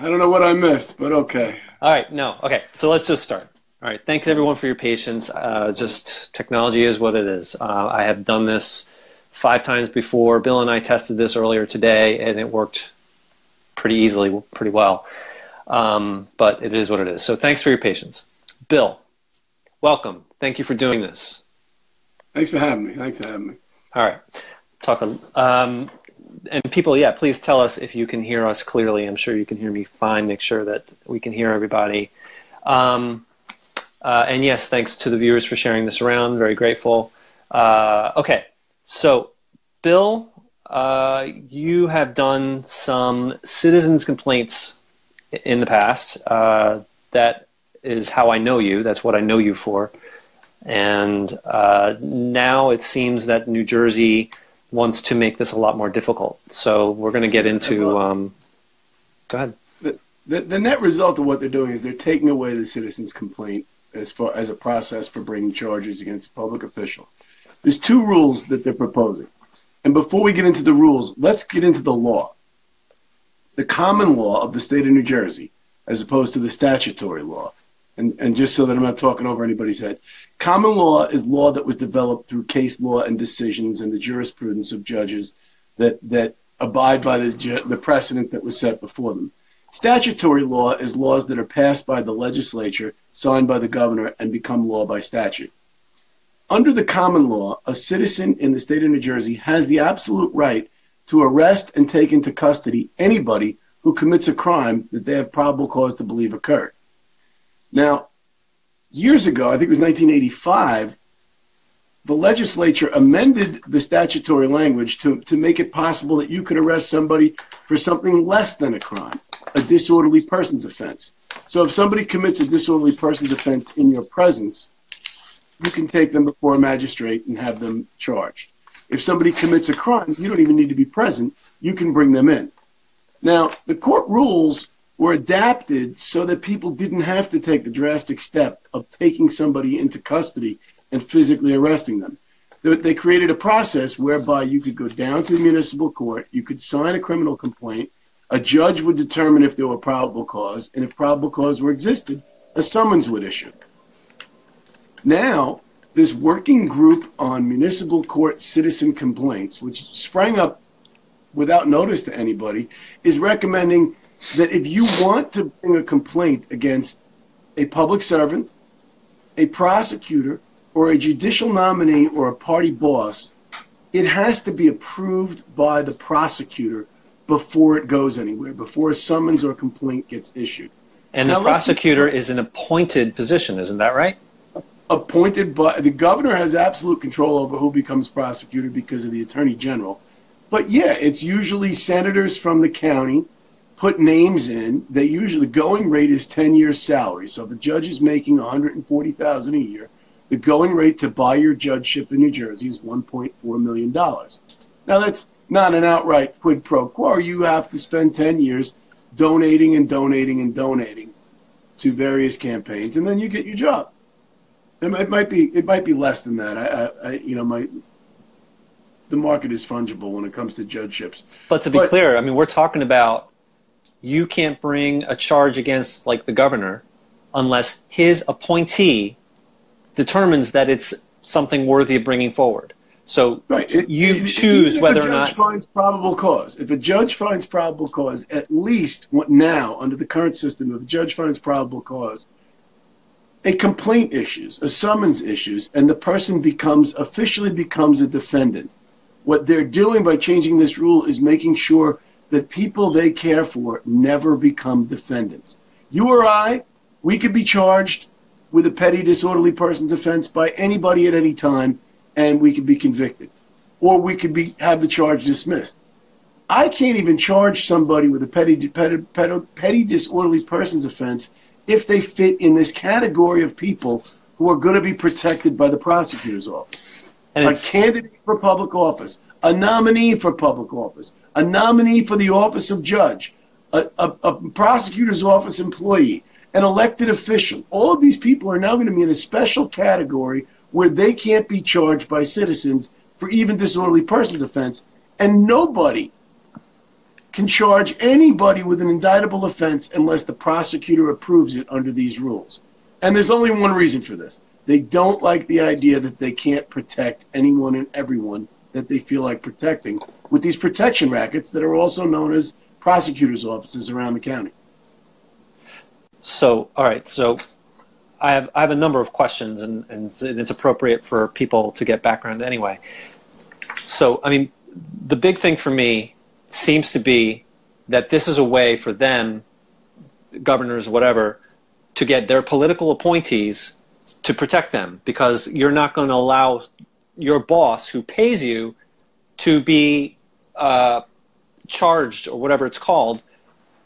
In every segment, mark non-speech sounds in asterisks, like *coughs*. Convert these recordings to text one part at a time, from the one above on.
I don't know what I missed, but okay. All right, no, okay. So let's just start. All right, thanks everyone for your patience. Uh, just technology is what it is. Uh, I have done this five times before. Bill and I tested this earlier today, and it worked pretty easily, pretty well. Um, but it is what it is. So thanks for your patience. Bill, welcome. Thank you for doing this. Thanks for having me. Thanks for having me. All right. Talk. Um, and people, yeah, please tell us if you can hear us clearly. I'm sure you can hear me fine. Make sure that we can hear everybody. Um, uh, and yes, thanks to the viewers for sharing this around. Very grateful. Uh, okay, so Bill, uh, you have done some citizens' complaints in the past. Uh, that is how I know you. That's what I know you for. And uh, now it seems that New Jersey wants to make this a lot more difficult. So we're going to get into. Um, go ahead. The, the, the net result of what they're doing is they're taking away the citizen's complaint as far as a process for bringing charges against a public official. There's two rules that they're proposing. And before we get into the rules, let's get into the law. The common law of the state of New Jersey, as opposed to the statutory law. And, and just so that I'm not talking over anybody's head, common law is law that was developed through case law and decisions and the jurisprudence of judges that, that abide by the, the precedent that was set before them. Statutory law is laws that are passed by the legislature, signed by the governor, and become law by statute. Under the common law, a citizen in the state of New Jersey has the absolute right to arrest and take into custody anybody who commits a crime that they have probable cause to believe occurred. Now, years ago, I think it was 1985, the legislature amended the statutory language to, to make it possible that you could arrest somebody for something less than a crime, a disorderly persons offense. So if somebody commits a disorderly persons offense in your presence, you can take them before a magistrate and have them charged. If somebody commits a crime, you don't even need to be present, you can bring them in. Now, the court rules were adapted so that people didn't have to take the drastic step of taking somebody into custody and physically arresting them. They created a process whereby you could go down to the municipal court, you could sign a criminal complaint, a judge would determine if there were probable cause, and if probable cause were existed, a summons would issue. Now, this working group on municipal court citizen complaints, which sprang up without notice to anybody, is recommending that if you want to bring a complaint against a public servant, a prosecutor, or a judicial nominee or a party boss, it has to be approved by the prosecutor before it goes anywhere, before a summons or complaint gets issued. And now, the prosecutor is an appointed position, isn't that right? Appointed by the governor has absolute control over who becomes prosecutor because of the attorney general. But yeah, it's usually senators from the county put names in. They usually the going rate is 10 years salary. So if a judge is making 140,000 a year, the going rate to buy your judgeship in New Jersey is 1.4 million dollars. Now that's not an outright quid pro quo. You have to spend 10 years donating and donating and donating to various campaigns, and then you get your job. It might, it might be it might be less than that. I, I, I, you know my the market is fungible when it comes to judgeships. But to be but, clear, I mean we're talking about you can't bring a charge against like the governor unless his appointee determines that it's something worthy of bringing forward. So right. you choose whether or not finds probable cause. If a judge finds probable cause, at least now under the current system, if a judge finds probable cause, a complaint issues, a summons issues, and the person becomes officially becomes a defendant. What they're doing by changing this rule is making sure that people they care for never become defendants. You or I, we could be charged with a petty disorderly persons offense by anybody at any time, and we could be convicted, or we could be have the charge dismissed. I can't even charge somebody with a petty, petty, petty, petty disorderly persons offense if they fit in this category of people who are going to be protected by the prosecutor's office. And a candidate for public office, a nominee for public office, a nominee for the office of judge, a, a, a prosecutor's office employee, an elected official. All of these people are now going to be in a special category where they can't be charged by citizens for even disorderly persons offense. And nobody can charge anybody with an indictable offense unless the prosecutor approves it under these rules. And there's only one reason for this. They don't like the idea that they can't protect anyone and everyone that they feel like protecting with these protection rackets that are also known as prosecutors' offices around the county. So, all right. So, I have I have a number of questions, and, and it's appropriate for people to get background anyway. So, I mean, the big thing for me seems to be that this is a way for them, governors, whatever, to get their political appointees to protect them because you're not going to allow your boss who pays you to be uh, charged or whatever it's called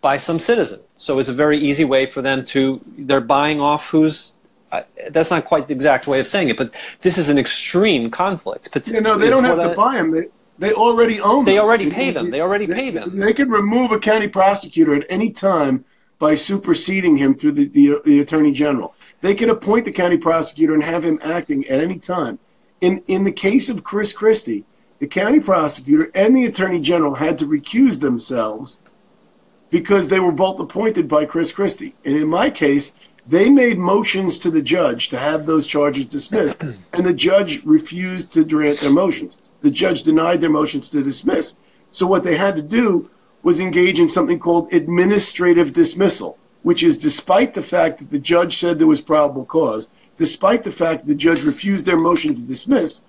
by some citizen. So it's a very easy way for them to, they're buying off who's, uh, that's not quite the exact way of saying it, but this is an extreme conflict. But you know, they don't have to buy them. They, they already own They already pay them. They already pay them. They could remove a county prosecutor at any time by superseding him through the, the, the attorney general. They can appoint the county prosecutor and have him acting at any time. In, in the case of Chris Christie, the county prosecutor and the attorney general had to recuse themselves because they were both appointed by Chris Christie. And in my case, they made motions to the judge to have those charges dismissed, *clears throat* and the judge refused to grant their motions. The judge denied their motions to dismiss. So what they had to do was engage in something called administrative dismissal, which is despite the fact that the judge said there was probable cause, despite the fact the judge refused their motion to dismiss,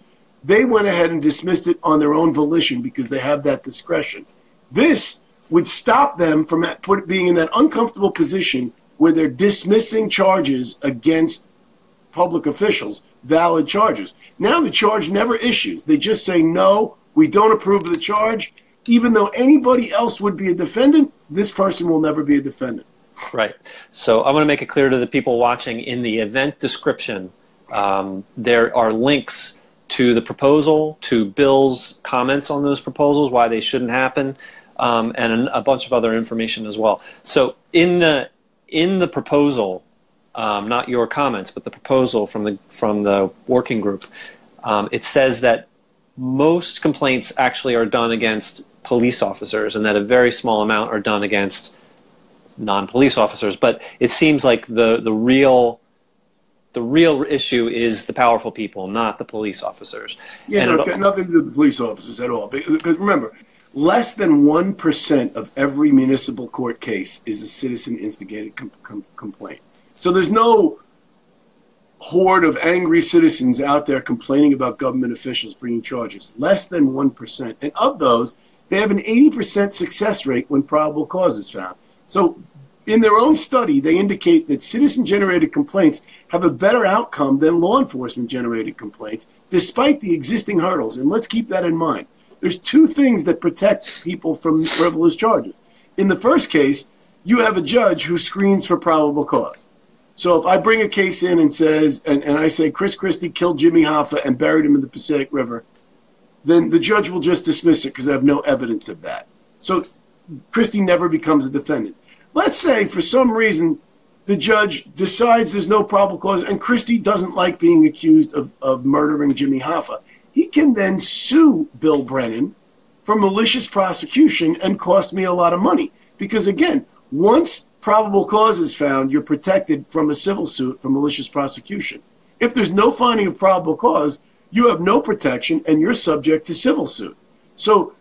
they went ahead and dismissed it on their own volition because they have that discretion. This would stop them from being in that uncomfortable position where they're dismissing charges against public officials, valid charges. Now the charge never issues. They just say, no, we don't approve of the charge. Even though anybody else would be a defendant, this person will never be a defendant. Right. So I want to make it clear to the people watching in the event description, um, there are links to the proposal, to Bill's comments on those proposals, why they shouldn't happen, um, and a bunch of other information as well. So in the in the proposal, um, not your comments, but the proposal from the from the working group, um, it says that most complaints actually are done against police officers, and that a very small amount are done against non-police officers. But it seems like the the real the real issue is the powerful people, not the police officers. Yeah, no, it's got nothing to do with the police officers at all. Because remember, less than one percent of every municipal court case is a citizen-instigated com- com- complaint. So there's no horde of angry citizens out there complaining about government officials bringing charges. Less than 1%. And of those, they have an 80% success rate when probable cause is found. So, in their own study, they indicate that citizen generated complaints have a better outcome than law enforcement generated complaints, despite the existing hurdles. And let's keep that in mind. There's two things that protect people from frivolous charges. In the first case, you have a judge who screens for probable cause. So if I bring a case in and says, and, and I say Chris Christie killed Jimmy Hoffa and buried him in the Passaic River, then the judge will just dismiss it because I have no evidence of that. So Christie never becomes a defendant. Let's say for some reason the judge decides there's no probable cause and Christie doesn't like being accused of, of murdering Jimmy Hoffa. He can then sue Bill Brennan for malicious prosecution and cost me a lot of money. Because again, once probable cause is found, you're protected from a civil suit for malicious prosecution. If there's no finding of probable cause, you have no protection and you're subject to civil suit. So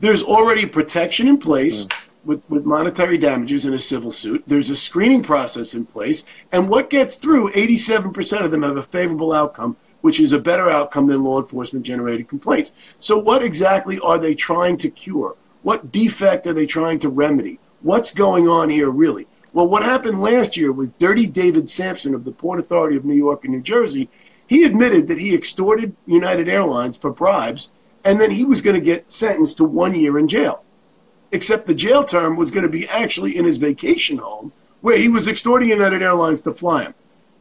there's already protection in place. Mm with, with monetary damages in a civil suit. There's a screening process in place. And what gets through, 87% of them have a favorable outcome, which is a better outcome than law enforcement generated complaints. So, what exactly are they trying to cure? What defect are they trying to remedy? What's going on here, really? Well, what happened last year was Dirty David Samson of the Port Authority of New York and New Jersey. He admitted that he extorted United Airlines for bribes, and then he was going to get sentenced to one year in jail except the jail term was going to be actually in his vacation home where he was extorting United Airlines to fly him.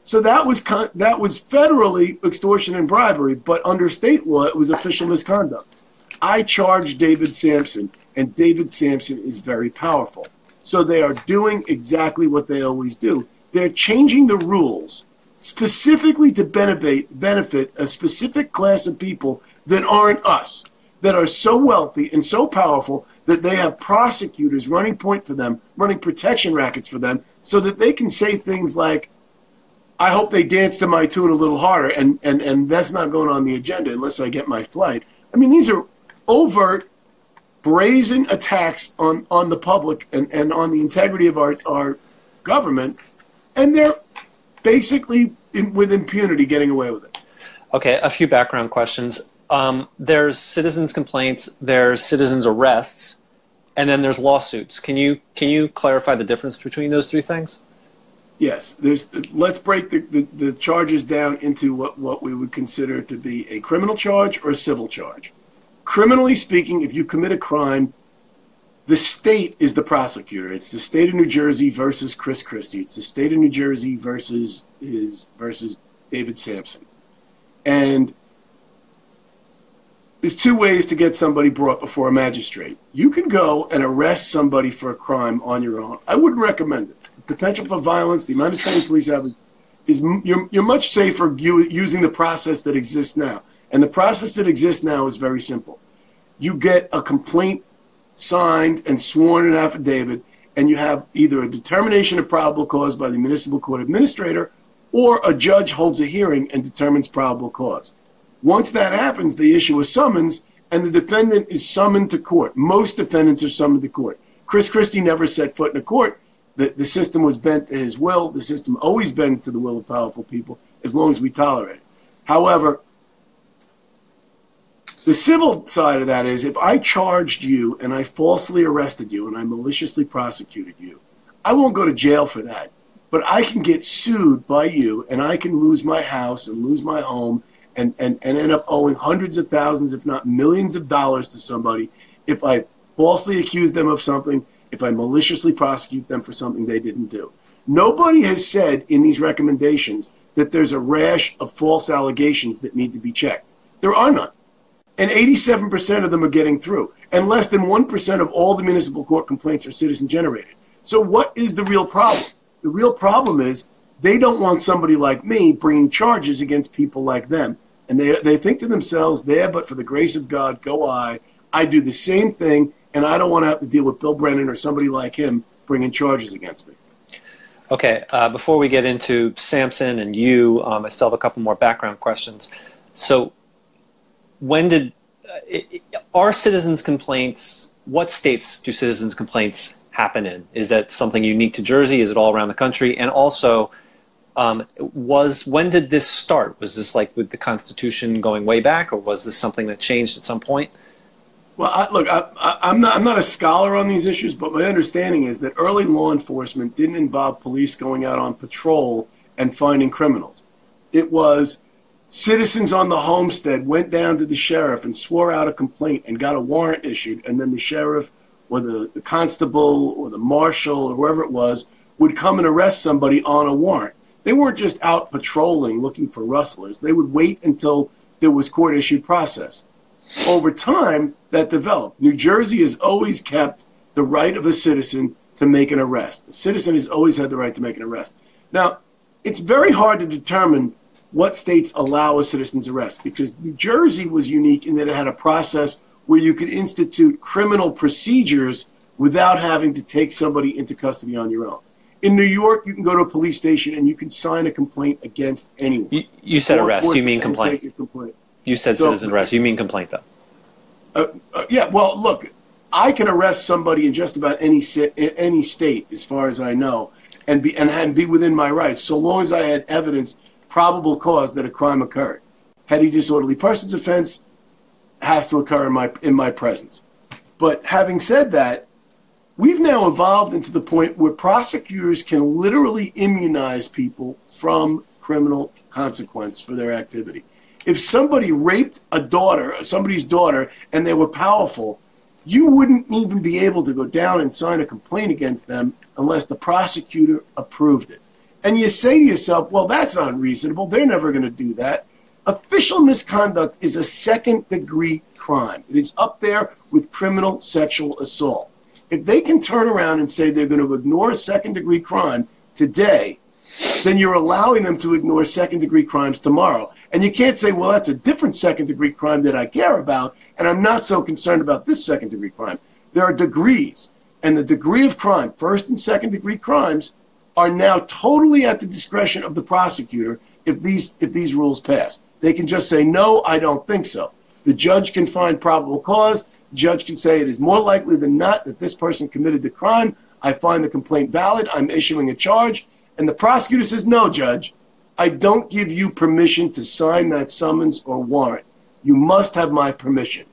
So that was con- that was federally extortion and bribery, but under state law it was official misconduct. I charged David Samson, and David Samson is very powerful. So they are doing exactly what they always do. They're changing the rules specifically to benefit benefit a specific class of people that aren't us, that are so wealthy and so powerful that they have prosecutors running point for them, running protection rackets for them, so that they can say things like, I hope they dance to my tune a little harder, and, and, and that's not going on the agenda unless I get my flight. I mean, these are overt, brazen attacks on, on the public and, and on the integrity of our, our government, and they're basically in, with impunity getting away with it. Okay, a few background questions. Um, there's citizens' complaints, there's citizens' arrests, and then there's lawsuits. Can you can you clarify the difference between those three things? Yes, there's. Let's break the, the, the, charges down into what, what we would consider to be a criminal charge or a civil charge. Criminally speaking, if you commit a crime, the state is the prosecutor. It's the state of New Jersey versus Chris Christie. It's the state of New Jersey versus is versus David Samson. And there's two ways to get somebody brought before a magistrate. You can go and arrest somebody for a crime on your own. I wouldn't recommend it potential for violence, the amount of training police have is you're, you're much safer using the process that exists now. And the process that exists now is very simple. You get a complaint signed and sworn an affidavit, and you have either a determination of probable cause by the municipal court administrator or a judge holds a hearing and determines probable cause. Once that happens, they issue a summons and the defendant is summoned to court. Most defendants are summoned to court. Chris Christie never set foot in a court the, the system was bent to his will. The system always bends to the will of powerful people as long as we tolerate it. However, the civil side of that is if I charged you and I falsely arrested you and I maliciously prosecuted you, I won't go to jail for that. But I can get sued by you and I can lose my house and lose my home and, and, and end up owing hundreds of thousands, if not millions of dollars to somebody if I falsely accuse them of something if I maliciously prosecute them for something they didn't do. Nobody has said in these recommendations that there's a rash of false allegations that need to be checked. There are none. And 87% of them are getting through. And less than 1% of all the municipal court complaints are citizen generated. So, what is the real problem? The real problem is they don't want somebody like me bringing charges against people like them. And they, they think to themselves, there, but for the grace of God, go I. I do the same thing and I don't want to have to deal with Bill Brennan or somebody like him bringing charges against me. Okay, uh, before we get into Samson and you, um, I still have a couple more background questions. So, when did uh, our citizens' complaints? What states do citizens' complaints happen in? Is that something unique to Jersey? Is it all around the country? And also, um, was when did this start? Was this like with the Constitution going way back, or was this something that changed at some point? Well, I, look, I, am not I'm not a scholar on these issues, but my understanding is that early law enforcement didn't involve police going out on patrol and finding criminals. It was citizens on the homestead went down to the sheriff and swore out a complaint and got a warrant issued, and then the sheriff or the, the constable or the marshal or whoever it was would come and arrest somebody on a warrant. They weren't just out patrolling looking for rustlers. They would wait until there was court issued process over time that developed. New Jersey has always kept the right of a citizen to make an arrest. The citizen has always had the right to make an arrest. Now, it's very hard to determine what states allow a citizen's arrest because New Jersey was unique in that it had a process where you could institute criminal procedures without having to take somebody into custody on your own. In New York, you can go to a police station and you can sign a complaint against anyone. You, you said arrest. You mean complaint? complaint. You said so, citizen arrest. You mean complaint, though? Uh, uh, yeah. Well, look, I can arrest somebody in just about any any state, as far as I know, and be and, and be within my rights, so long as I had evidence, probable cause that a crime occurred. Petty disorderly persons offense has to occur in my in my presence. But having said that, we've now evolved into the point where prosecutors can literally immunize people from criminal consequence for their activity if somebody raped a daughter, somebody's daughter, and they were powerful, you wouldn't even be able to go down and sign a complaint against them unless the prosecutor approved it. And you say to yourself, well, that's unreasonable. They're never going to do that. Official misconduct is a second degree crime. It is up there with criminal sexual assault. If they can turn around and say they're going to ignore second degree crime today, then you're allowing them to ignore second degree crimes tomorrow. And you can't say, well, that's a different second degree crime that I care about, and I'm not so concerned about this second degree crime. There are degrees, and the degree of crime, first and second degree crimes, are now totally at the discretion of the prosecutor if these if these rules pass. They can just say no, I don't think so. The judge can find probable cause. Judge can say it is more likely than not that this person committed the crime. I find the complaint valid. I'm issuing a charge. And the prosecutor says, no, judge, I don't give you permission to sign that summons or warrant. You must have my permission.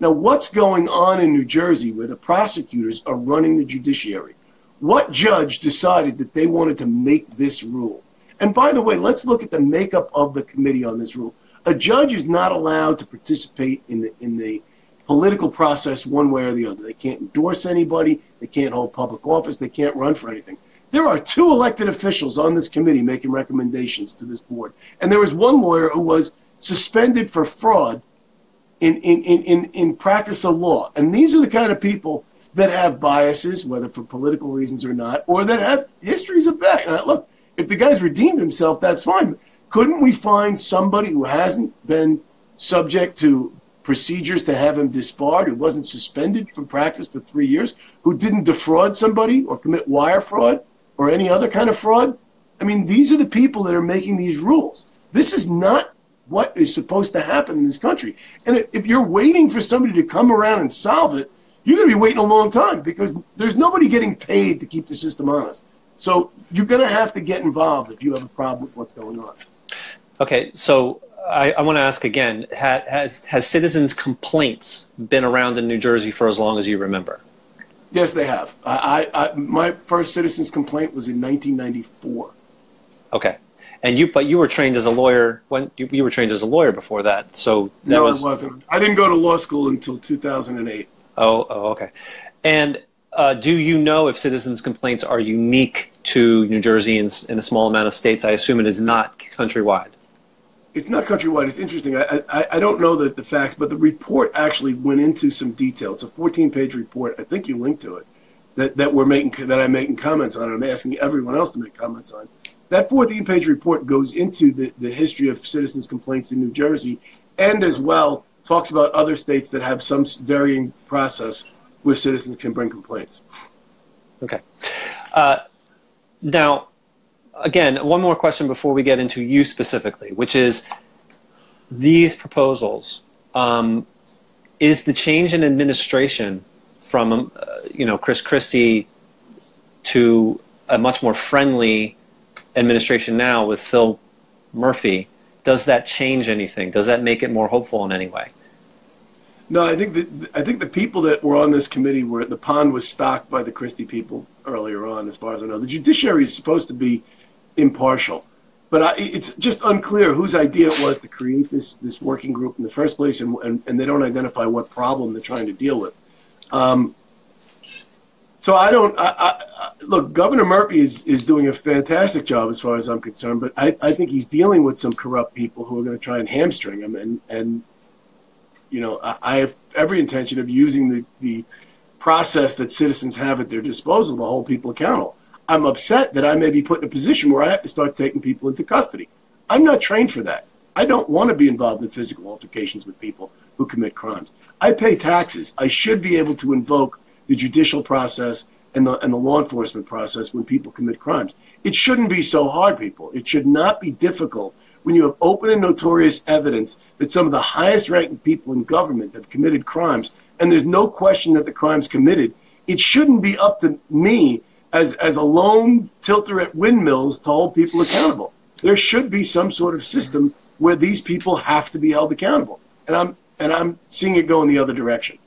Now, what's going on in New Jersey where the prosecutors are running the judiciary? What judge decided that they wanted to make this rule? And by the way, let's look at the makeup of the committee on this rule. A judge is not allowed to participate in the in the political process one way or the other. They can't endorse anybody. They can't hold public office. They can't run for anything. There are two elected officials on this committee making recommendations to this board. And there was one lawyer who was suspended for fraud in, in, in, in, practice of law. And these are the kind of people that have biases, whether for political reasons or not, or that have histories of that. Now, look, if the guy's redeemed himself, that's fine. Couldn't we find somebody who hasn't been subject to procedures to have him disbarred, who wasn't suspended from practice for three years, who didn't defraud somebody or commit wire fraud or any other kind of fraud? I mean, these are the people that are making these rules. This is not what is supposed to happen in this country. And if you're waiting for somebody to come around and solve it, you're going to be waiting a long time because there's nobody getting paid to keep the system honest. So you're going to have to get involved if you have a problem with what's going on. Okay, so I, I want to ask again: has, has citizens' complaints been around in New Jersey for as long as you remember? Yes, they have. I, I, my first citizens' complaint was in 1994. Okay, and you, but you were trained as a lawyer when you, you were trained as a lawyer before that. So that no, was, I wasn't. I didn't go to law school until 2008. Oh, oh okay. And uh, do you know if citizens' complaints are unique to New Jersey in, in a small amount of states? I assume it is not countrywide. It's not countrywide. It's interesting. I, I, I don't know the, the facts, but the report actually went into some detail. It's a 14 page report. I think you linked to it that, that we're making that I'm making comments on. I'm asking everyone else to make comments on. That 14 page report goes into the, the history of citizens' complaints in New Jersey and as well talks about other states that have some varying process where citizens can bring complaints. Okay. Uh, now, again, one more question before we get into you specifically, which is these proposals. Um, is the change in administration from uh, you know Chris Christie to a much more friendly administration now with Phil Murphy, does that change anything? Does that make it more hopeful in any way? No, I think that I think the people that were on this committee were the pond was stocked by the Christie people earlier on, as far as I know. The judiciary is supposed to be impartial, but I, it's just unclear whose idea it was to create this this working group in the first place, and and, and they don't identify what problem they're trying to deal with. Um, so I don't I, I, look. Governor Murphy is, is doing a fantastic job as far as I'm concerned, but I, I think he's dealing with some corrupt people who are going to try and hamstring him. And and you know I, I have every intention of using the the process that citizens have at their disposal to hold people accountable. I'm upset that I may be put in a position where I have to start taking people into custody. I'm not trained for that. I don't want to be involved in physical altercations with people who commit crimes. I pay taxes. I should be able to invoke the judicial process and the, and the law enforcement process when people commit crimes. It shouldn't be so hard, people. It should not be difficult when you have open and notorious evidence that some of the highest ranking people in government have committed crimes, and there's no question that the crimes committed. It shouldn't be up to me as, as a lone tilter at windmills to hold people accountable. There should be some sort of system where these people have to be held accountable. And I'm, and I'm seeing it go in the other direction.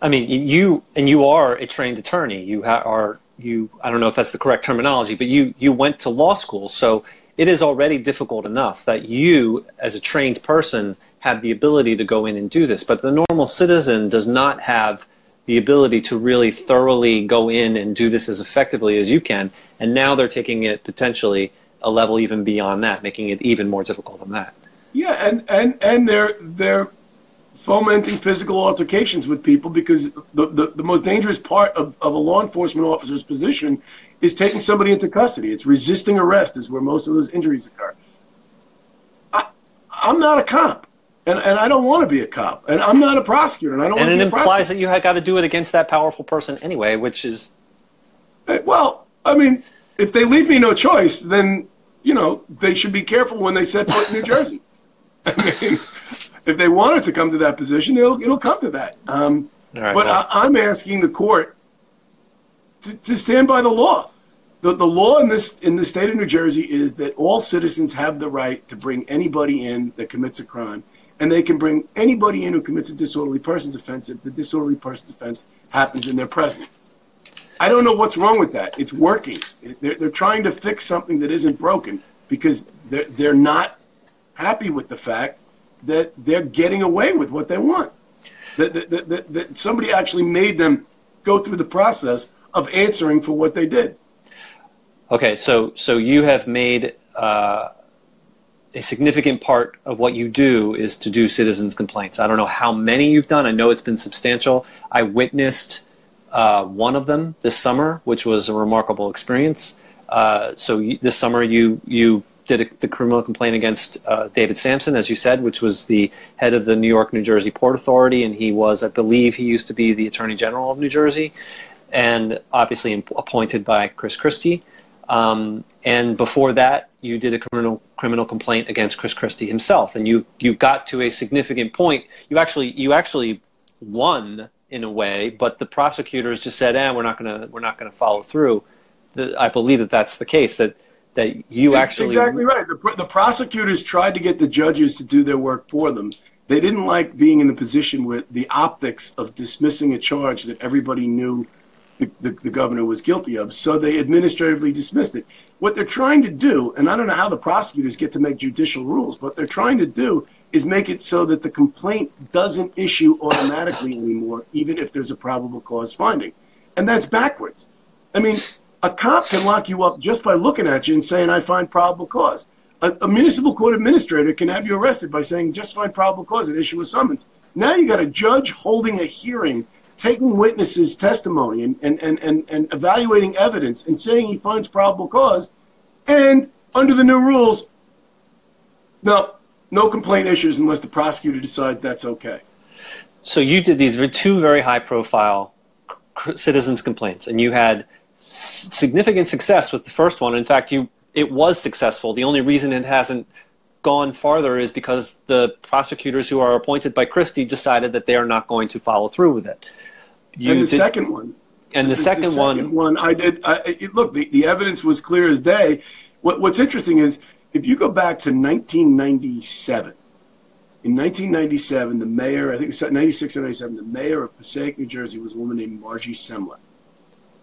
I mean, you and you are a trained attorney. You ha- are you. I don't know if that's the correct terminology, but you you went to law school, so it is already difficult enough that you, as a trained person, have the ability to go in and do this. But the normal citizen does not have the ability to really thoroughly go in and do this as effectively as you can. And now they're taking it potentially a level even beyond that, making it even more difficult than that. Yeah, and and and they're they're fomenting physical altercations with people because the, the, the, most dangerous part of, of a law enforcement officer's position is taking somebody into custody. It's resisting arrest is where most of those injuries occur. I, I'm not a cop. And and I don't want to be a cop, and I'm not a prosecutor, and I don't. And want it to be a implies that you have got to do it against that powerful person anyway, which is. Well, I mean, if they leave me no choice, then you know they should be careful when they set foot in New Jersey. *laughs* I mean, if they wanted to come to that position, it'll it'll come to that. Um, right. but well, I, I'm asking the court to, to stand by the law. The, the law in this in the state of New Jersey is that all citizens have the right to bring anybody in that commits a crime, and they can bring anybody in who commits a disorderly person's offense if the disorderly person's offense happens in their presence. I don't know what's wrong with that. It's working. They're, they're trying to fix something that isn't broken because they're, they're not happy with the fact that they're getting away with what they want. That, that, that, that, somebody actually made them go through the process of answering for what they did. okay, so so you have made uh, a significant part of what you do is to do citizens complaints. I don't know how many you've done. I know it's been substantial. I witnessed uh, one of them this summer, which was a remarkable experience. Uh, so this summer you you did a, the criminal complaint against uh, David Samson, as you said, which was the head of the New York New Jersey Port Authority, and he was, I believe, he used to be the Attorney General of New Jersey, and obviously appointed by Chris Christie. Um, and before that, you did a criminal criminal complaint against Chris Christie himself, and you you got to a significant point. You actually you actually won in a way, but the prosecutors just said, "Eh, we're not gonna we're not gonna follow through." The, I believe that that's the case. That that you actually exactly right. The, the prosecutors tried to get the judges to do their work for them. They didn't like being in the position where the optics of dismissing a charge that everybody knew the, the, the governor was guilty of, so they administratively dismissed it. What they're trying to do, and I don't know how the prosecutors get to make judicial rules, but they're trying to do is make it so that the complaint doesn't issue automatically anymore, even if there's a probable cause finding. And that's backwards. I mean, a cop can lock you up just by looking at you and saying, I find probable cause. A, a municipal court administrator can have you arrested by saying, just find probable cause and issue a summons. Now you got a judge holding a hearing, taking witnesses' testimony and, and, and, and, and evaluating evidence and saying he finds probable cause. And under the new rules, no, no complaint issues unless the prosecutor decides that's okay. So you did these two very high profile citizens complaints, and you had significant success with the first one. In fact, you it was successful. The only reason it hasn't gone farther is because the prosecutors who are appointed by Christie decided that they are not going to follow through with it. You and the did, second one. And the, second, the one, second one, I did. I, look, the, the evidence was clear as day. What, what's interesting is if you go back to 1997, in 1997, the mayor, I think it was 96 or 97, the mayor of Passaic, New Jersey was a woman named Margie Semler.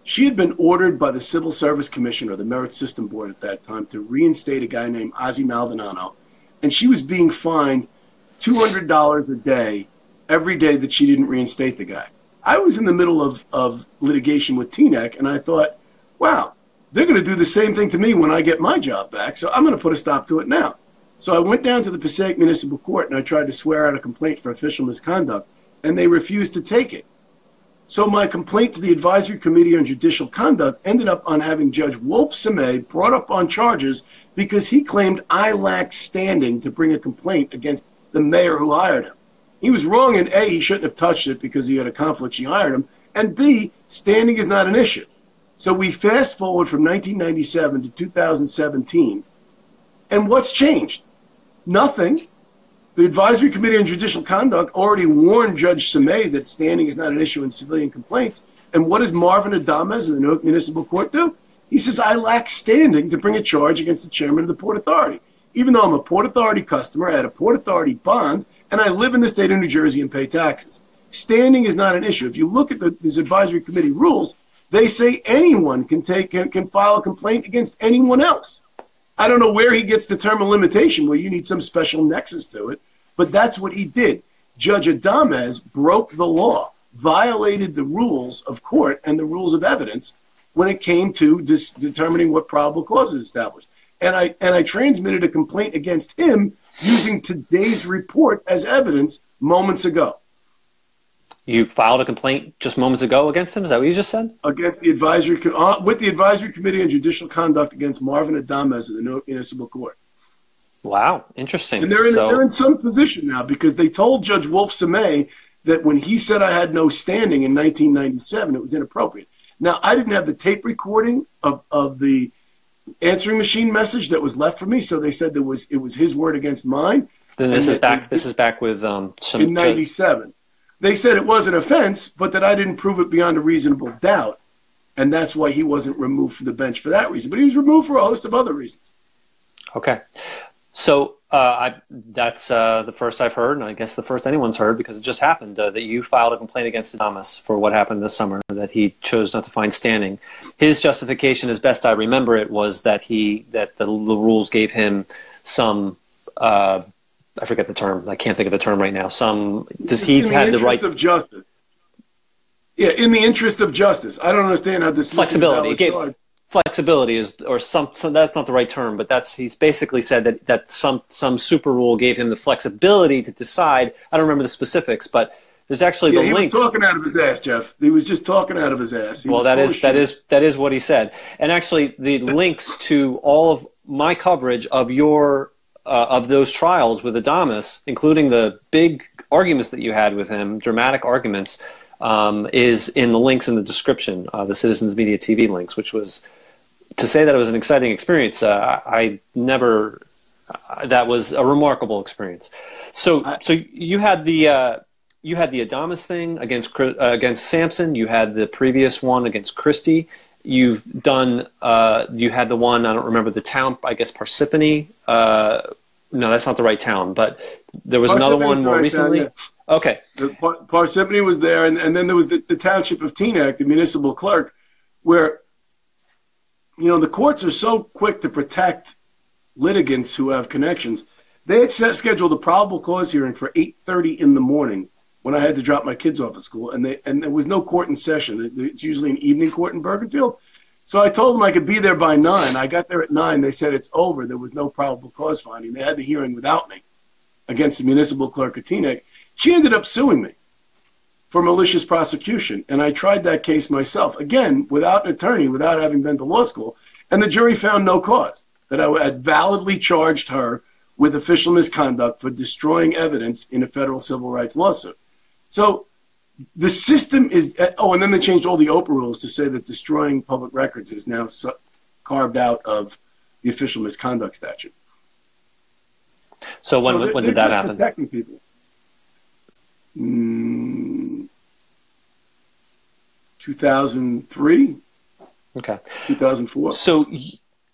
She had been ordered by the Civil Service Commission or the Merit System Board at that time to reinstate a guy named Ozzie Maldonado, and she was being fined $200 a day every day that she didn't reinstate the guy. I was in the middle of, of litigation with Teaneck, and I thought, wow, they're going to do the same thing to me when I get my job back, so I'm going to put a stop to it now. So I went down to the Passaic Municipal Court and I tried to swear out a complaint for official misconduct, and they refused to take it. So my complaint to the Advisory Committee on Judicial Conduct ended up on having Judge Wolf Samay brought up on charges because he claimed I lacked standing to bring a complaint against the mayor who hired him. He was wrong in A, he shouldn't have touched it because he had a conflict, she hired him, and B, standing is not an issue. So we fast forward from 1997 to 2017, and what's changed? Nothing. The Advisory Committee on Judicial Conduct already warned Judge Samay that standing is not an issue in civilian complaints. And what does Marvin Adames of the Newark Municipal Court do? He says, I lack standing to bring a charge against the chairman of the Port Authority. Even though I'm a Port Authority customer, I had a Port Authority bond, and I live in the state of New Jersey and pay taxes. Standing is not an issue. If you look at the, these advisory committee rules, they say anyone can take can, can file a complaint against anyone else. I don't know where he gets the term of limitation where you need some special nexus to it, but that's what he did. Judge Adames broke the law, violated the rules of court and the rules of evidence when it came to dis- determining what probable cause is established. And I and I transmitted a complaint against him using today's report as evidence moments ago. You filed a complaint just moments ago against him. Is that what you just said? Against the advisory uh, with the advisory committee on judicial conduct against Marvin Adames of the Municipal Court. Wow, interesting. And they're in, so, they're in some position now because they told Judge Wolf Samay that when he said I had no standing in 1997, it was inappropriate. Now, I didn't have the tape recording of, of the answering machine message that was left for me, so they said there was it was his word against mine. Then this And is back. This is back with um, some. in 97. They said it was an offense, but that I didn't prove it beyond a reasonable doubt. And that's why he wasn't removed from the bench for that reason. But he was removed for a host of other reasons. Okay, so uh, I, that's uh, the first I've heard, and I guess the first anyone's heard because it just happened uh, that you filed a complaint against Thomas for what happened this summer. That he chose not to find standing. His justification, as best I remember it, was that he that the, the rules gave him some. Uh, I forget the term. I can't think of the term right now. Some does he in had the the right of justice. Yeah, in the interest of justice. I don't understand how this flexibility. It gave, flexibility is, or some, some. That's not the right term, but that's he's basically said that that some some super rule gave him the flexibility to decide. I don't remember the specifics, but there's actually Yeah, the he links. was talking out of his ass, Jeff. He was just talking out of his ass. He well, that is that is that is what he said, and actually the links to all of my coverage of your uh, of those trials with Adames, including the big arguments that you had with him, dramatic arguments, um, is in the links in the description, uh, the Citizens Media TV links, which was to say that it was an exciting experience. Uh, I never. Uh, that was a remarkable experience. So, I- so you had the uh, you had the Adames thing against uh, against Samson. You had the previous one against Christie. You've done. Uh, you had the one. I don't remember the town. I guess Parsippany. Uh, no, that's not the right town. But there was another one more recently. town, Okay. The Par- Parsippany was there, and, and then there was the, the township of Teaneck, the municipal clerk, where, you know, the courts are so quick to protect litigants who have connections. They had scheduled a probable cause hearing for 8.30 in the morning when I had to drop my kids off at school, and, they, and there was no court in session. It's usually an evening court in Bergenfield. So I told them I could be there by 9. I got there at 9. They said it's over. There was no probable cause finding. They had the hearing without me against the municipal clerk Teaneck. She ended up suing me for malicious prosecution, and I tried that case myself again without an attorney, without having been to law school, and the jury found no cause that I had validly charged her with official misconduct for destroying evidence in a federal civil rights lawsuit. So the system is oh, and then they changed all the OPRA rules to say that destroying public records is now carved out of the official misconduct statute. So when So when did that happen? Protecting people. Mm, 2003, Okay. 2004. So,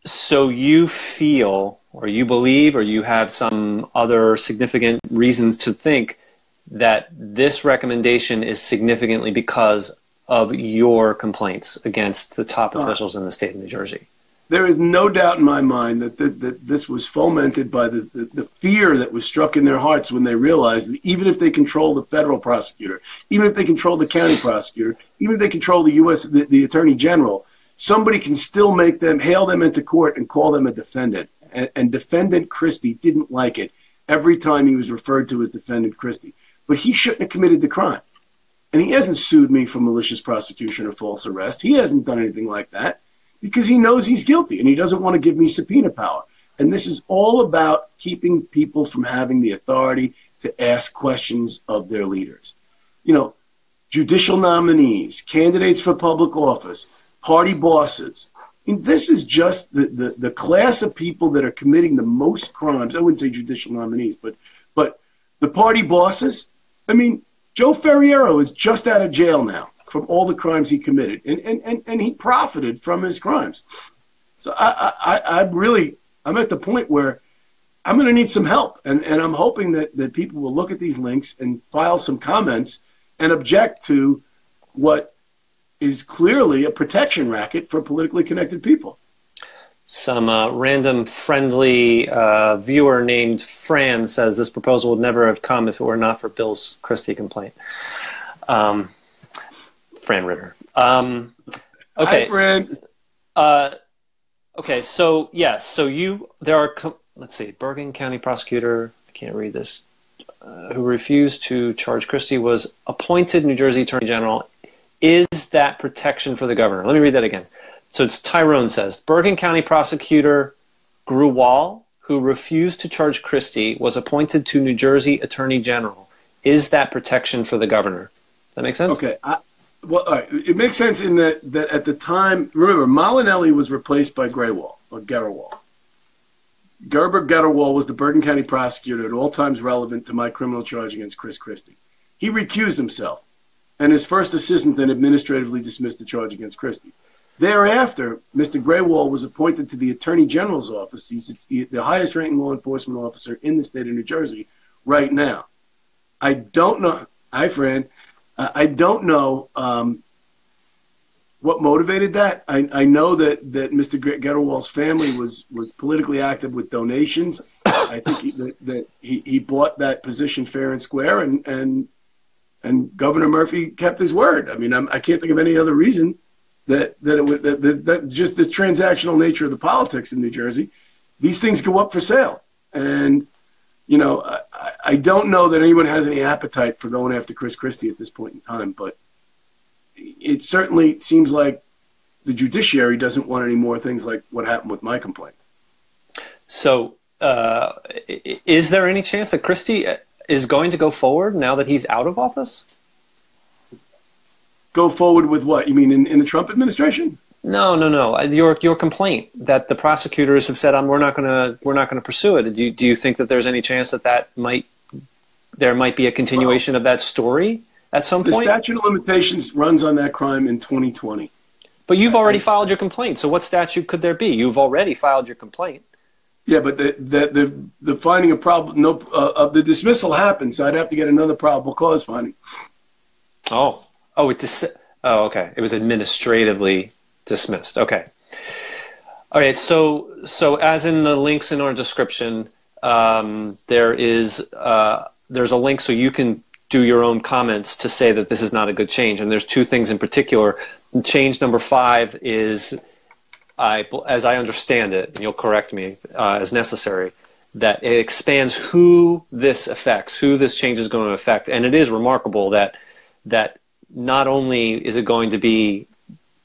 so you feel, or you believe, or you have some other significant reasons to think that this recommendation is significantly because of your complaints against the top officials in the state of New Jersey. There is no doubt in my mind that, that, that this was fomented by the, the, the fear that was struck in their hearts when they realized that even if they control the federal prosecutor, even if they control the county prosecutor, even if they control the U.S. the, the attorney general, somebody can still make them hail them into court and call them a defendant. And, and defendant Christie didn't like it every time he was referred to as defendant Christie. But he shouldn't have committed the crime. And he hasn't sued me for malicious prosecution or false arrest. He hasn't done anything like that because he knows he's guilty and he doesn't want to give me subpoena power. And this is all about keeping people from having the authority to ask questions of their leaders. You know, judicial nominees, candidates for public office, party bosses. I mean, this is just the, the, the class of people that are committing the most crimes. I wouldn't say judicial nominees, but but the party bosses. I mean, Joe Ferriero is just out of jail now from all the crimes he committed, and and, and, and he profited from his crimes. So I, I, I'm really I'm at the point where I'm going to need some help, and, and I'm hoping that, that people will look at these links and file some comments and object to what is clearly a protection racket for politically connected people. Some uh, random friendly uh, viewer named Fran says this proposal would never have come if it were not for Bill's Christie complaint. Um, Fran Ritter. Um, okay. Hi, Fran. Uh, okay. So yes. So you there are. Com- let's see. Bergen County prosecutor. I can't read this. Uh, who refused to charge Christie was appointed New Jersey Attorney General. Is that protection for the governor? Let me read that again. So it's Tyrone says Bergen County prosecutor Grewal who refused to charge Christie was appointed to New Jersey Attorney General. Is that protection for the governor? That makes sense. Okay. I, well, it makes sense in that that at the time, remember, Molinelli was replaced by Grewal or Garrawal. Gerber Getterwall was the Bergen County prosecutor at all times relevant to my criminal charge against Chris Christie. He recused himself, and his first assistant then administratively dismissed the charge against Christie. Thereafter, Mr. Grewal was appointed to the Attorney General's office. He's the highest ranking law enforcement officer in the state of New Jersey right now. I don't know. Hi, Fran. I don't know um, what motivated that. I, I, know that, that Mr. Getterwall's family was, was politically active with donations. I think he, that, that he, he bought that position fair and square, and, and and Governor Murphy kept his word. I mean, I'm, I can not think of any other reason that that it would that, that, that just the transactional nature of the politics in New Jersey. These things go up for sale, and you know, I, I don't know that anyone has any appetite for going after Chris Christie at this point in time, but it certainly seems like the judiciary doesn't want any more things like what happened with my complaint. So, uh, is there any chance that Christie is going to go forward now that he's out of office? Go forward with what? You mean in, in the Trump administration? No, no, no. Your your complaint that the prosecutors have said, um, "We're not going to we're not going to pursue it." Do you, do you think that there's any chance that that might there might be a continuation of that story at some the point? The statute of limitations runs on that crime in 2020. But you've already filed your complaint. So what statute could there be? You've already filed your complaint. Yeah, but the the the, the finding of probable no uh, of the dismissal happened, so I'd have to get another probable cause finding. Oh, oh, it dis- oh, okay. It was administratively dismissed. Okay. All right. So, so as in the links in our description, um, there is uh, there's a link so you can do your own comments to say that this is not a good change. And there's two things in particular. Change number five is, I, as I understand it, and you'll correct me uh, as necessary, that it expands who this affects, who this change is going to affect. And it is remarkable that that not only is it going to be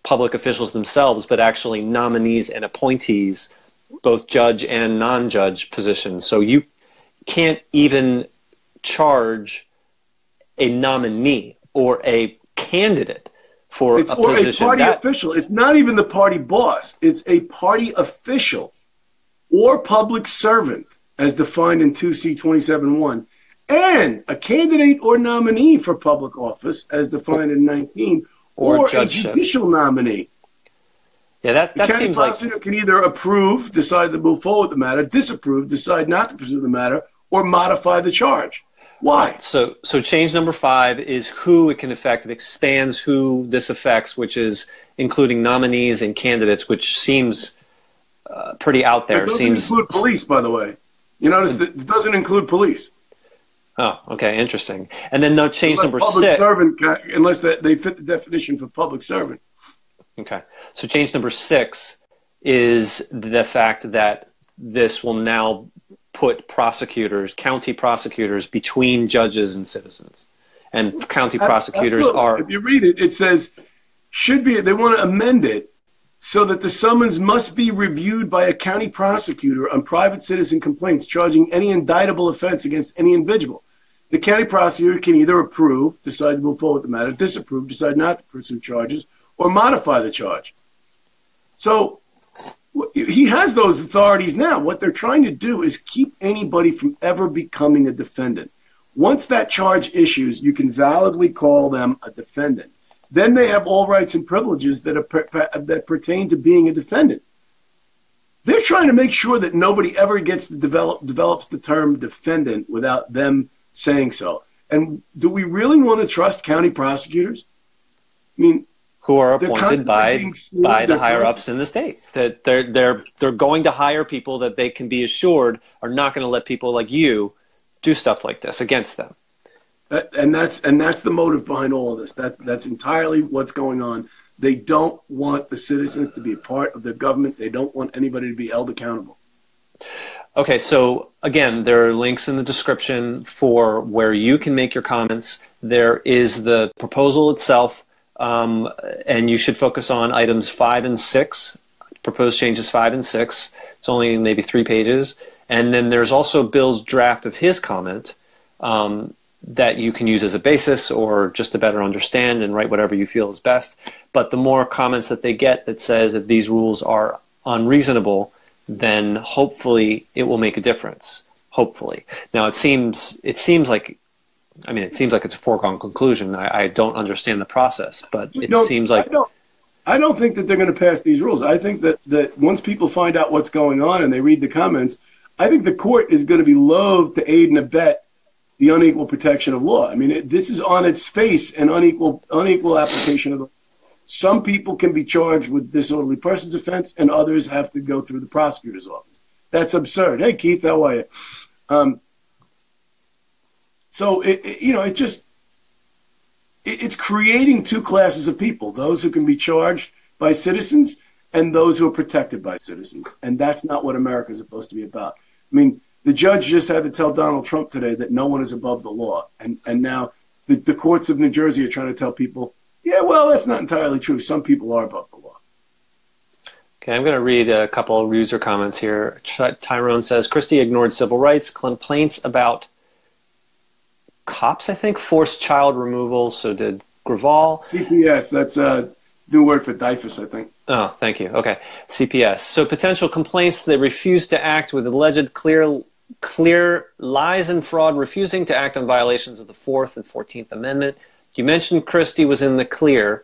public officials themselves, but actually nominees and appointees, both judge and non judge positions. So you can't even charge a nominee or a candidate for it's a or position. a party that, official. It's not even the party boss. It's a party official or public servant, as defined in 2C 27.1, and a candidate or nominee for public office, as defined in 19, or, or a judicial nominee. Yeah, that, that the county seems prosecutor like can either approve, decide to move forward with the matter, disapprove, decide not to pursue the matter, or modify the charge. Why? So, so change number five is who it can affect. It expands who this affects, which is including nominees and candidates, which seems uh, pretty out there. It doesn't seems include police, by the way. You notice that it doesn't include police. Oh, okay, interesting. And then no change unless number public six. servant, unless they, they fit the definition for public servant. Okay, so change number six is the fact that this will now put prosecutors, county prosecutors, between judges and citizens, and county prosecutors Absolutely. are. If you read it, it says should be. They want to amend it so that the summons must be reviewed by a county prosecutor on private citizen complaints charging any indictable offense against any individual the county prosecutor can either approve, decide to move forward with the matter, disapprove, decide not to pursue charges, or modify the charge. So he has those authorities now. What they're trying to do is keep anybody from ever becoming a defendant. Once that charge issues, you can validly call them a defendant. Then they have all rights and privileges that, are, that pertain to being a defendant. They're trying to make sure that nobody ever gets to develop, develops the term defendant without them saying so. And do we really want to trust county prosecutors? I mean, who are appointed by by the higher ups in the state. That they're they're they're going to hire people that they can be assured are not going to let people like you do stuff like this against them. And that's and that's the motive behind all of this. That that's entirely what's going on. They don't want the citizens to be a part of the government. They don't want anybody to be held accountable. Okay, so again, there are links in the description for where you can make your comments. There is the proposal itself, um, and you should focus on items five and six, proposed changes five and six. It's only maybe three pages. And then there's also Bill's draft of his comment um, that you can use as a basis or just to better understand and write whatever you feel is best. But the more comments that they get that says that these rules are unreasonable, then hopefully it will make a difference. Hopefully. Now it seems it seems like I mean it seems like it's a foregone conclusion. I, I don't understand the process, but it No, seems like I don't, I don't think that they're going to pass these rules. I think that, that once people find out what's going on and they read the comments, I think the court is going to be loath to aid and abet the unequal protection of law. I mean, it, this is on its face an unequal unequal application of the. Law. Some people can be charged with disorderly persons offense, and others have to go through the prosecutor's office. That's absurd. Hey, Keith, how are you? Um, so it, it- you know, it just it- it's creating two classes of people: those who can be charged by citizens and those who are protected by citizens. And that's not what America is supposed to be about. I mean, the judge just had to tell Donald Trump today that no one is above the law, and and now the, the courts of New Jersey are trying to tell people, yeah, well, that's not entirely true. Some people are above the law. Okay, I'm going to read a couple of user comments here. Ty- Tyrone says Christie ignored civil rights complaints about cops. I think forced child removal. So did Grewal. CPS, that's a new word for DYFS, I think. Oh, thank you. Okay, CPS. So potential complaints they refuse to act with alleged clear clear lies and fraud, refusing to act on violations of the Fourth and Fourteenth Amendment. You mentioned Christie was in the clear.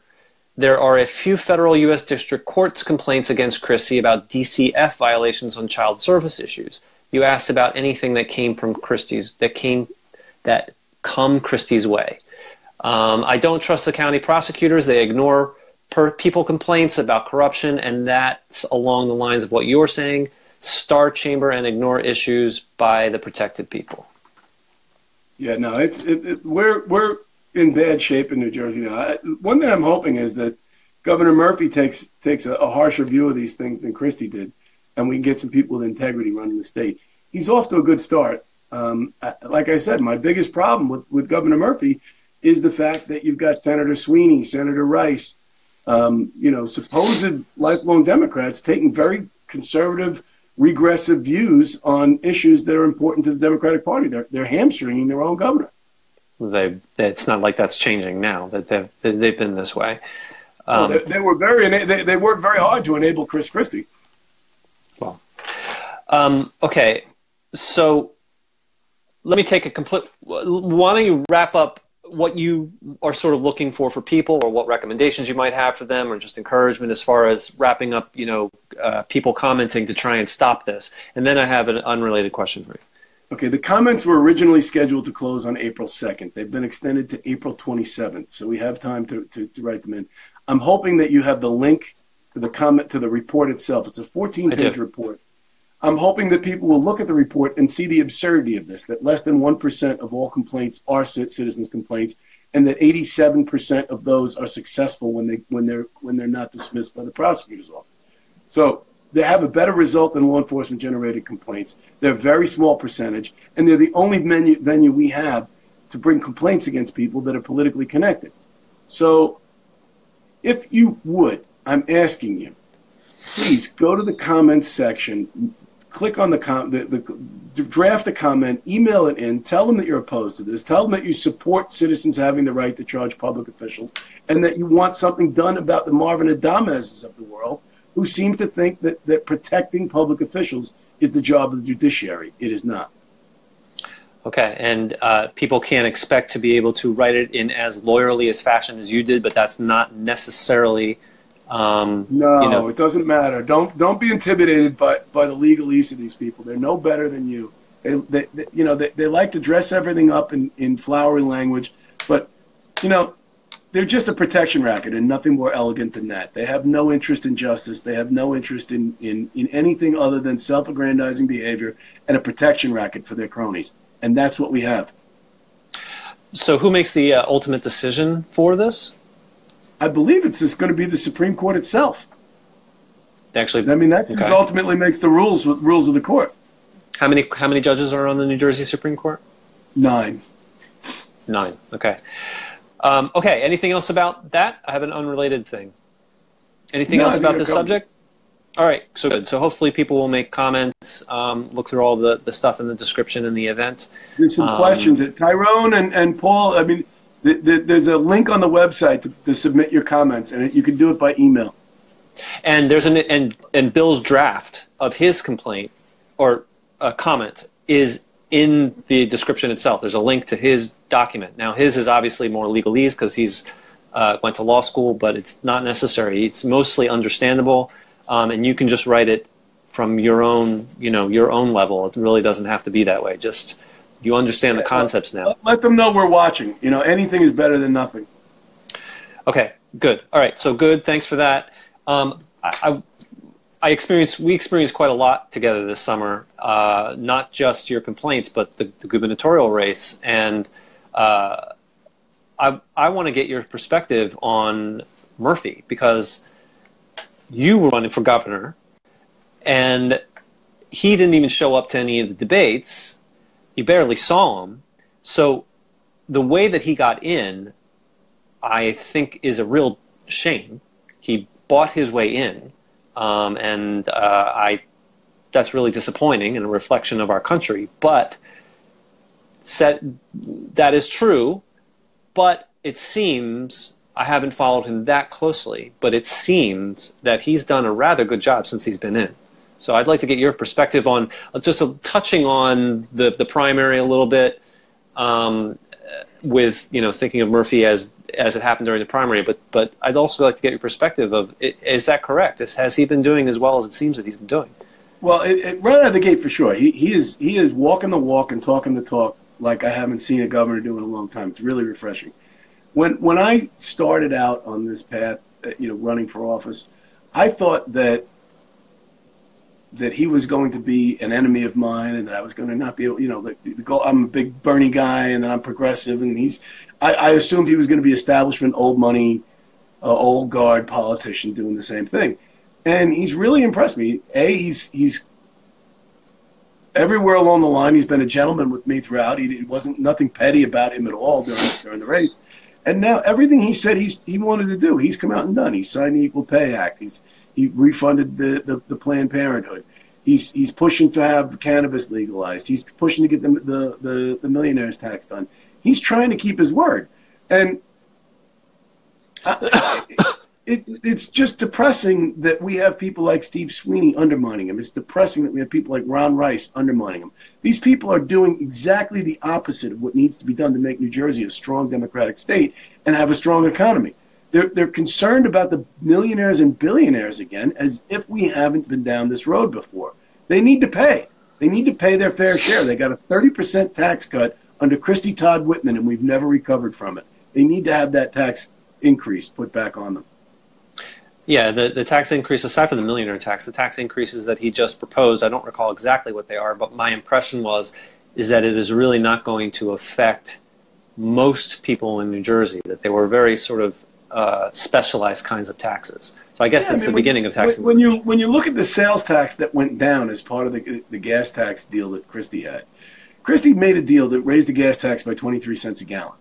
There are a few federal U.S. District Courts complaints against Christie about DCF violations on child service issues. You asked about anything that came from Christie's that came that come Christie's way. Um, I don't trust the county prosecutors. They ignore per people complaints about corruption, and that's along the lines of what you're saying. Star chamber and ignore issues by the protected people. Yeah, no, it's it, it, we're we're in bad shape in New Jersey now. I, one thing I'm hoping is that Governor Murphy takes takes a, a harsher view of these things than Christie did, and we can get some people with integrity running the state. He's off to a good start. Um, like I said, my biggest problem with, with Governor Murphy is the fact that you've got Senator Sweeney, Senator Rice, um, you know, supposed lifelong Democrats taking very conservative, regressive views on issues that are important to the Democratic Party. They're, they're hamstringing their own governor. They, it's not like that's changing now. That they've they've been this way. Um, they, they were very they, they worked very hard to enable Chris Christie. Well, um, okay. So let me take a complete. Why don't you wrap up what you are sort of looking for for people, or what recommendations you might have for them, or just encouragement as far as wrapping up, you know, uh, people commenting to try and stop this. And then I have an unrelated question for you. Okay, the comments were originally scheduled to close on April 2nd. They've been extended to April 27th, so we have time to, to, to write them in. I'm hoping that you have the link to the comment to the report itself. It's a 14 page report. I'm hoping that people will look at the report and see the absurdity of this that less than 1% of all complaints are citizens' complaints, and that 87% of those are successful when, they, when, they're, when they're not dismissed by the prosecutor's office. So they have a better result than law enforcement generated complaints. They're a very small percentage, and they're the only menu, venue we have to bring complaints against people that are politically connected. So, if you would, I'm asking you, please go to the comments section, click on the, com- the, the draft a comment, email it in, tell them that you're opposed to this, tell them that you support citizens having the right to charge public officials, and that you want something done about the Marvin Adameses of the world who seem to think that, that protecting public officials is the job of the judiciary. It is not. Okay, and uh, people can't expect to be able to write it in as lawyerly as fashion as you did, but that's not necessarily. Um, No, you know, it doesn't matter. Don't don't be intimidated by, by the legalese of these people. They're no better than you. They, they, they you know they, they like to dress everything up in, in flowery language, but you know they're just a protection racket and nothing more elegant than that. They have no interest in justice. They have no interest in, in, in anything other than self-aggrandizing behavior and a protection racket for their cronies. And that's what we have. so, who makes the uh, ultimate decision for this? I believe it's just going to be the Supreme Court itself. Actually, I mean, that Okay. ultimately makes the rules rules of the court. how many how many judges are on the New Jersey Supreme Court? Nine. Nine. Okay. Um, okay. Anything else about that? I have an unrelated thing. Anything No, else about this subject? All right, so good. So hopefully people will make comments, um, look through all the, the stuff in the description in the event. There's some Um, questions. Tyrone and, and Paul, I mean, th- th- there's a link on the website to, to submit your comments, and you can do it by email. And there's an and and Bill's draft of his complaint or uh, comment is in the description itself. There's a link to his document. Now his is obviously more legalese because he's uh, went to law school, but it's not necessary. It's mostly understandable, um, and you can just write it from your own you know your own level. It really doesn't have to be that way. Just you understand the concepts now. Let them know we're watching. You know, anything is better than nothing. Okay, good. All right, so good. Thanks for that. Um, I, I, I experienced, we experienced quite a lot together this summer. Uh, not just your complaints, but the, the gubernatorial race. And uh, I, I want to get your perspective on Murphy because you were running for governor, and he didn't even show up to any of the debates. You barely saw him. So the way that he got in, I think, is a real shame. He bought his way in, um, and uh, I that's really disappointing and a reflection of our country. But said that is true, but it seems I haven't followed him that closely, but it seems that he's done a rather good job since he's been in. So I'd like to get your perspective on uh, just uh, touching on the the primary a little bit. Um, with you know thinking of Murphy as as it happened during the primary, but but I'd also like to get your perspective of is that correct? Is, has he been doing as well as it seems that he's been doing? Well, it, it, right out of the gate for sure. He he is he is walking the walk and talking the talk like I haven't seen a governor do in a long time. It's really refreshing. When when I started out on this path, uh, you know, running for office, I thought that that he was going to be an enemy of mine and that I was going to not be able, you know, the, the goal, I'm a big Bernie guy and then I'm progressive and he's, I, I assumed he was going to be establishment, old money, uh, old guard politician doing the same thing. And he's really impressed me. A, he's, he's everywhere along the line. He's been a gentleman with me throughout. He, it wasn't nothing petty about him at all during, during the race. And now everything he said he's, he wanted to do, he's come out and done. He signed the Equal Pay Act. He's, he refunded the, the, the Planned Parenthood. He's he's pushing to have cannabis legalized. He's pushing to get the, the, the, the millionaires tax done. He's trying to keep his word, and I, *coughs* it, it's just depressing that we have people like Steve Sweeney undermining him. It's depressing that we have people like Ron Rice undermining him. These people are doing exactly the opposite of what needs to be done to make New Jersey a strong democratic state and have a strong economy. They're, they're concerned about the millionaires and billionaires again, as if we haven't been down this road before. They need to pay. They need to pay their fair share. They got a 30% tax cut under Christine Todd Whitman, and we've never recovered from it. They need to have that tax increase put back on them. Yeah, the, the tax increase, aside from the millionaire tax, the tax increases that he just proposed, I don't recall exactly what they are, but my impression was is that it is really not going to affect most people in New Jersey, that they were very sort of uh, specialized kinds of taxes. So I guess yeah, it's I mean, the beginning of tax. When, you when you look at the sales tax that went down as part of the the gas tax deal that Christie had, Christie made a deal that raised the gas tax by twenty three cents a gallon.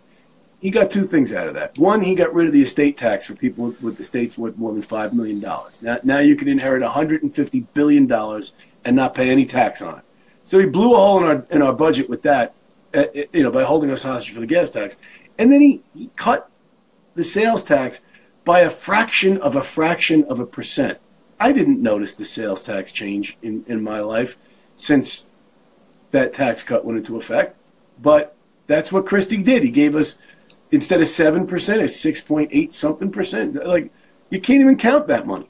He got two things out of that. One, he got rid of the estate tax for people with, with estates worth more than five million dollars. Now now you can inherit one hundred and fifty billion dollars and not pay any tax on it. So he blew a hole in our in our budget with that, uh, you know, by holding us hostage for the gas tax. And then he, he cut the sales tax by a fraction of a fraction of a percent. I didn't notice the sales tax change in, in my life since that tax cut went into effect. But that's what Christie did. He gave us instead of seven percent, it's six point eight something percent. Like you can't even count that money.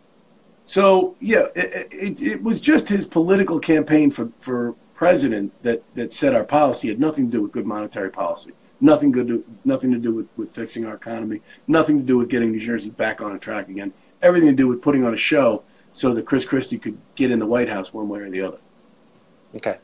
So yeah, it, it, it, was just his political campaign for, for president that, that set our policy. It had nothing to do with good monetary policy. Nothing good to nothing to do with, with fixing our economy. Nothing to do with getting New Jersey back on track again. Everything to do with putting on a show so that Chris Christie could get in the White House one way or the other. Okay,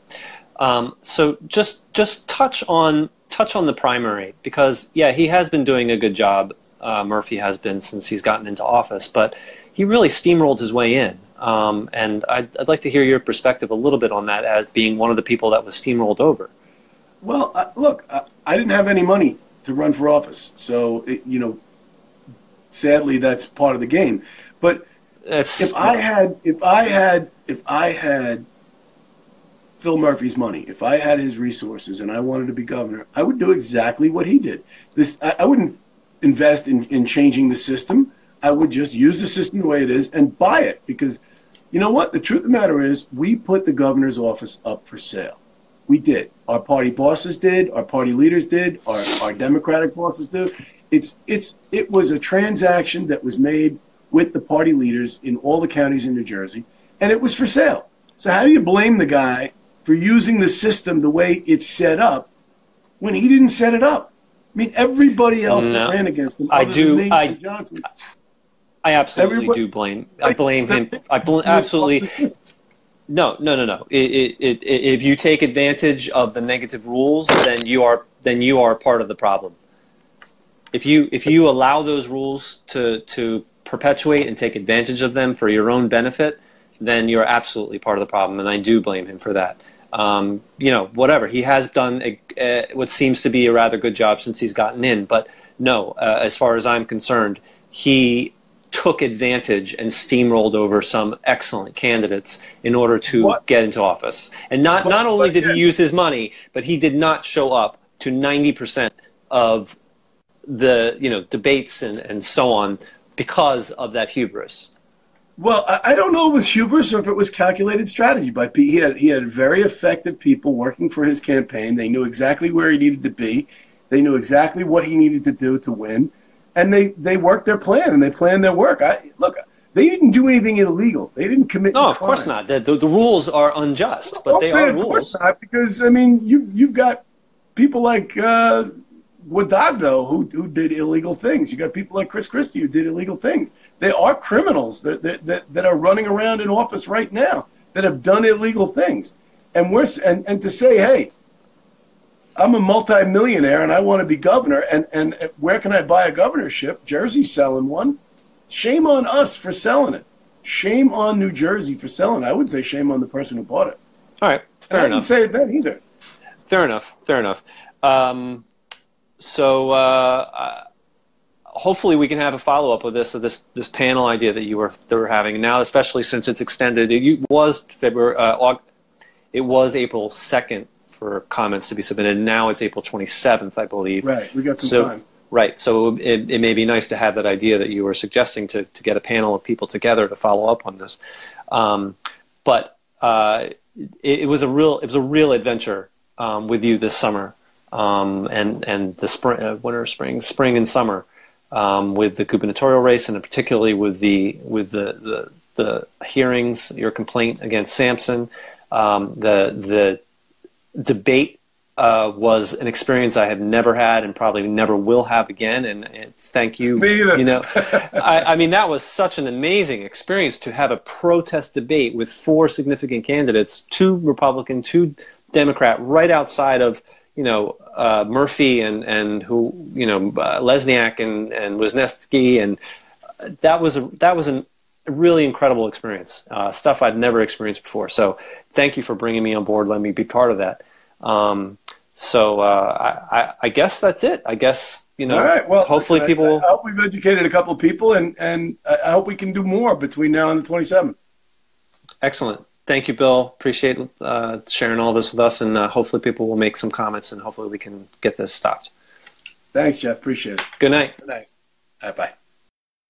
um, so just just touch on touch on the primary because yeah, he has been doing a good job. Uh, Murphy has been since he's gotten into office, but he really steamrolled his way in. Um, and I'd, I'd, like to hear your perspective a little bit on that as being one of the people that was steamrolled over. Well, uh, look, uh, I didn't have any money to run for office, so it, you know, sadly, that's part of the game. But That's if I had if I had if I had Phil Murphy's money, if I had his resources and I wanted to be governor, I would do exactly what he did. This I, I wouldn't invest in, in changing the system. I would just use the system the way it is and buy it because you know what? The truth of the matter is we put the governor's office up for sale. We did. Our party bosses did, our party leaders did, our, our Democratic bosses did. It's it's it was a transaction that was made with the party leaders in all the counties in New Jersey, and it was for sale. So how do you blame the guy for using the system the way it's set up when he didn't set it up? I mean, everybody else No. that ran against him, I do- I- Johnson, I absolutely Everybody- do blame. I blame him. I bl- absolutely. No, no, no, no. It, it, it, if you take advantage of the negative rules, then you are then you are part of the problem. If you if you allow those rules to to perpetuate and take advantage of them for your own benefit, then you're absolutely part of the problem, and I do blame him for that. Um, you know, whatever he has done, a, uh, what seems to be a rather good job since he's gotten in. But no, uh, as far as I'm concerned, he took advantage and steamrolled over some excellent candidates in order to What? get into office. And not But- not only but did he use his money, but he did not show up to 90% of the you know debates and, and so on because of that hubris. Well, I, I don't know if it was hubris or if it was calculated strategy Pete. He had he had very effective people working for his campaign. They knew exactly where he needed to be. They knew exactly what he needed to do to win, and they they worked their plan and they planned their work. I look, they didn't do anything illegal. They didn't commit. No, any of course not. The, the, the rules are unjust, but Don't they say are of course not, because I mean you've you've got people like uh, Guadagno who who did illegal things. You got people like Chris Christie who did illegal things. They are criminals that that, that, that are running around in office right now that have done illegal things. And we're and, and to say, hey, I'm a multimillionaire and I want to be governor, and, and where can I buy a governorship? Jersey's selling one. Shame on us for selling it. Shame on New Jersey for selling it. I would say shame on the person who bought it. All right, And fair I enough. didn't say it then either. Fair enough. Fair enough. Um, so uh, hopefully we can have a follow up of this of this this panel idea that you were that we're having now, especially since it's extended. It was February. Uh, Aug- it was April second for comments to be submitted. and Now it's April twenty seventh, I believe. Right. We got some So- time. Right. So it, it may be nice to have that idea that you were suggesting to, to get a panel of people together to follow up on this. Um, but uh, it, it was a real it was a real adventure um, with you this summer um, and and the spring, uh, winter, spring, spring and summer um, with the gubernatorial race and particularly with the with the the, the hearings, your complaint against Samson, um, the the debate uh, was an experience I have never had and probably never will have again. And, and thank you. Me either. You know, I, I mean, that was such an amazing experience to have a protest debate with four significant candidates, two Republican, two Democrat, right outside of you know uh, Murphy and and who you know uh, Lesniak and and Wisniewski, and that was a that was an a really incredible experience, uh, stuff I'd never experienced before. So thank you for bringing me on board, letting me be part of that. Um, so uh, I, I, I guess that's it. I guess you know. All right. Well, hopefully listen, people. I, will hope we've educated a couple of people, and and I I hope we can do more between now and the 27th. Excellent. Thank you, Bill. Appreciate uh, sharing all this with us, and uh, hopefully people will make some comments, and hopefully we can get this stopped. Thanks, Jeff. Appreciate it. Good night. Good night. All right, bye.